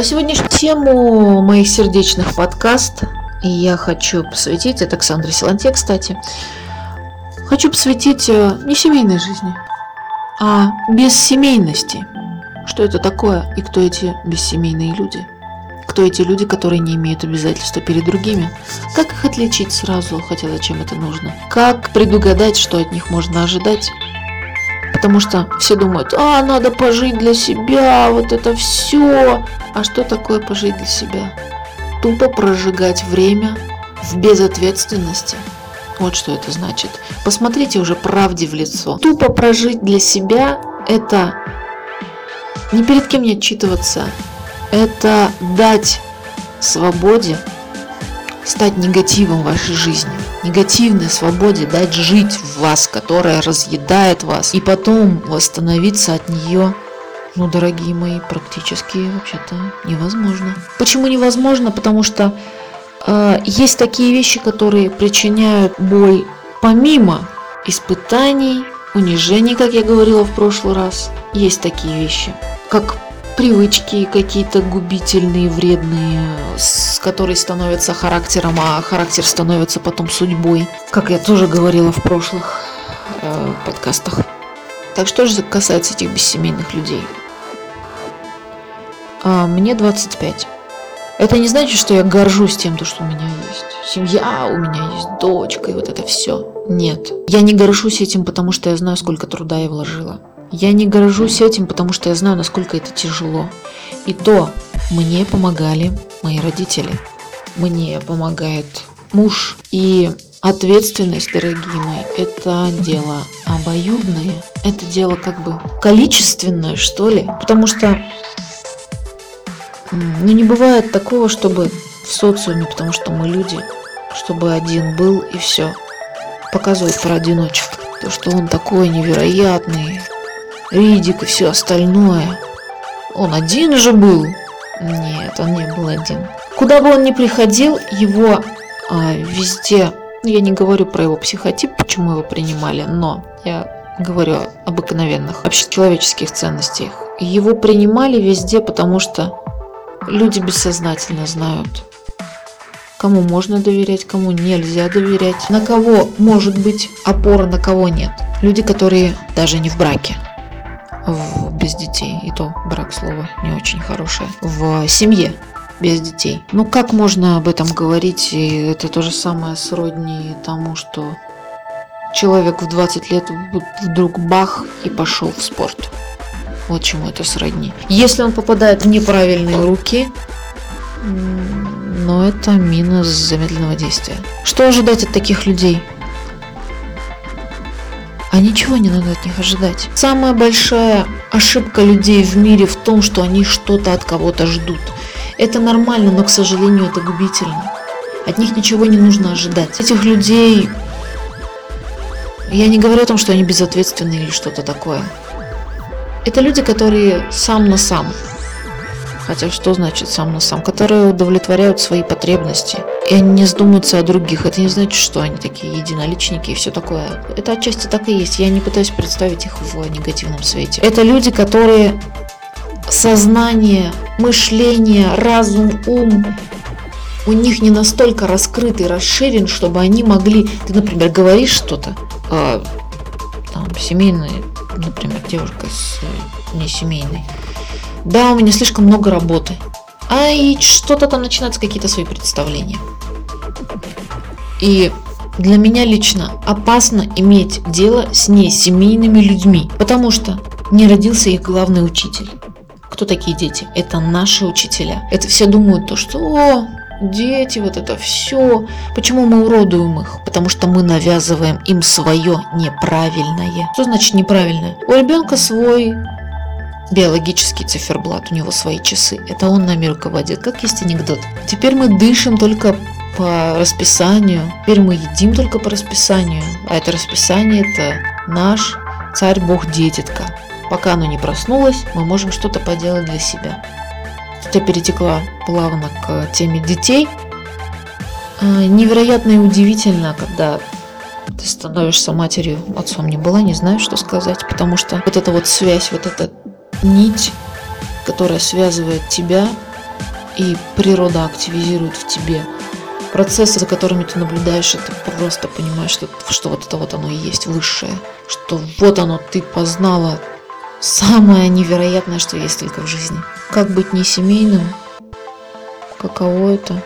А сегодняшнюю тему моих сердечных подкаст я хочу посвятить, это Александра Силанте, кстати, хочу посвятить э, не семейной жизни, а бессемейности. Что это такое и кто эти бессемейные люди? Кто эти люди, которые не имеют обязательства перед другими? Как их отличить сразу, хотя зачем это нужно? Как предугадать, что от них можно ожидать? Потому что все думают, а, надо пожить для себя, вот это все. А что такое пожить для себя? Тупо прожигать время в безответственности. Вот что это значит. Посмотрите уже правде в лицо. Тупо прожить для себя – это ни перед кем не отчитываться, это дать свободе стать негативом в вашей жизни. Негативной свободе дать жить в вас, которая разъедает вас, и потом восстановиться от нее ну, дорогие мои, практически вообще-то невозможно. Почему невозможно? Потому что э, есть такие вещи, которые причиняют боль помимо испытаний, унижений, как я говорила в прошлый раз. Есть такие вещи, как привычки какие-то губительные, вредные, с которые становятся характером, а характер становится потом судьбой, как я тоже говорила в прошлых э, подкастах. Так что же касается этих бессемейных людей? А, мне 25. Это не значит, что я горжусь тем, что у меня есть семья, у меня есть дочка и вот это все. Нет. Я не горжусь этим, потому что я знаю, сколько труда я вложила. Я не горжусь этим, потому что я знаю, насколько это тяжело. И то мне помогали мои родители. Мне помогает муж. И ответственность, дорогие мои, это дело обоюдное. Это дело как бы количественное, что ли. Потому что ну, не бывает такого, чтобы в социуме, потому что мы люди, чтобы один был и все. Показывают про одиночек. То, что он такой невероятный, Ридик и все остальное. Он один же был? Нет, он не был один. Куда бы он ни приходил, его а, везде... Я не говорю про его психотип, почему его принимали, но я говорю об обыкновенных общечеловеческих ценностях. Его принимали везде, потому что люди бессознательно знают, кому можно доверять, кому нельзя доверять, на кого может быть опора, на кого нет. Люди, которые даже не в браке в, без детей, и то брак слово не очень хорошее, в семье без детей. Ну как можно об этом говорить? И это то же самое сродни тому, что человек в 20 лет вдруг бах и пошел в спорт. Вот чему это сродни. Если он попадает в неправильные руки, но это минус замедленного действия. Что ожидать от таких людей? А ничего не надо от них ожидать. Самая большая ошибка людей в мире в том, что они что-то от кого-то ждут. Это нормально, но, к сожалению, это губительно. От них ничего не нужно ожидать. Этих людей... Я не говорю о том, что они безответственны или что-то такое. Это люди, которые сам на сам. Хотя что значит сам на сам? Которые удовлетворяют свои потребности и они не задумываются о других. Это не значит, что они такие единоличники и все такое. Это отчасти так и есть. Я не пытаюсь представить их в негативном свете. Это люди, которые сознание, мышление, разум, ум у них не настолько раскрыт и расширен, чтобы они могли... Ты, например, говоришь что-то, а, там, семейный, например, девушка с не семейной. Да, у меня слишком много работы. А и что-то там начинаются какие-то свои представления. И для меня лично опасно иметь дело с несемейными людьми, потому что не родился их главный учитель. Кто такие дети? Это наши учителя. Это все думают то, что о, дети, вот это все. Почему мы уродуем их? Потому что мы навязываем им свое неправильное. Что значит неправильное? У ребенка свой биологический циферблат, у него свои часы. Это он нами руководит, как есть анекдот. Теперь мы дышим только по расписанию. Теперь мы едим только по расписанию. А это расписание это наш царь бог детитка. Пока оно не проснулось, мы можем что-то поделать для себя. Тут я перетекла плавно к теме детей. А, невероятно и удивительно, когда ты становишься матерью, отцом не была, не знаю, что сказать, потому что вот эта вот связь, вот эта нить, которая связывает тебя и природа активизирует в тебе процессы, за которыми ты наблюдаешь, ты просто понимаешь, что, что вот это вот оно и есть высшее, что вот оно, ты познала самое невероятное, что есть только в жизни. Как быть не семейным? Каково это?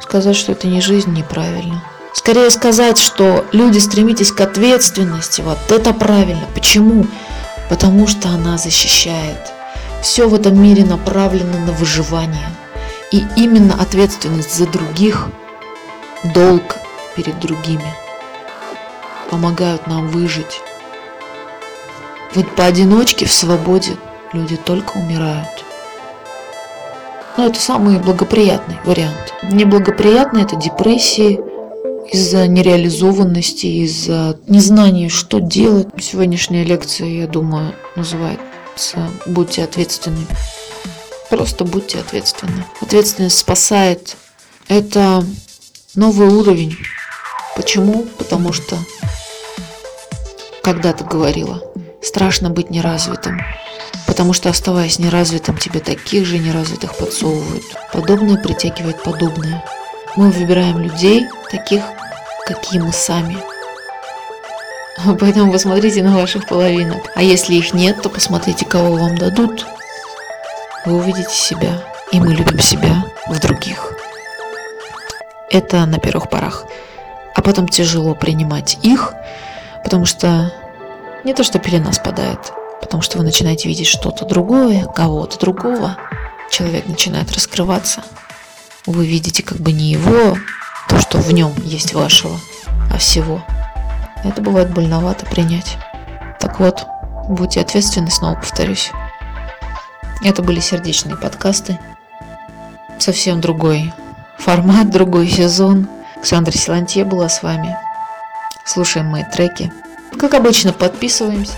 Сказать, что это не жизнь, неправильно. Скорее сказать, что люди стремитесь к ответственности, вот это правильно. Почему? Потому что она защищает. Все в этом мире направлено на выживание. И именно ответственность за других долг перед другими помогают нам выжить. Ведь поодиночке в свободе люди только умирают. Но это самый благоприятный вариант. Неблагоприятный – это депрессии, из-за нереализованности, из-за незнания, что делать. Сегодняшняя лекция, я думаю, называется «Будьте ответственны». Просто будьте ответственны. Ответственность спасает. Это новый уровень. Почему? Потому что когда-то говорила, страшно быть неразвитым. Потому что, оставаясь неразвитым, тебе таких же неразвитых подсовывают. Подобное притягивает подобное. Мы выбираем людей, таких, какие мы сами. Поэтому посмотрите на ваших половинок. А если их нет, то посмотрите, кого вам дадут. Вы увидите себя. И мы любим себя в других. Это на первых порах. А потом тяжело принимать их, потому что не то, что пелена спадает, потому что вы начинаете видеть что-то другое, кого-то другого. Человек начинает раскрываться. Вы видите как бы не его, то, что в нем есть вашего, а всего. Это бывает больновато принять. Так вот, будьте ответственны, снова повторюсь. Это были сердечные подкасты. Совсем другой формат, другой сезон. Александра Силантье была с вами. Слушаем мои треки. Как обычно, подписываемся.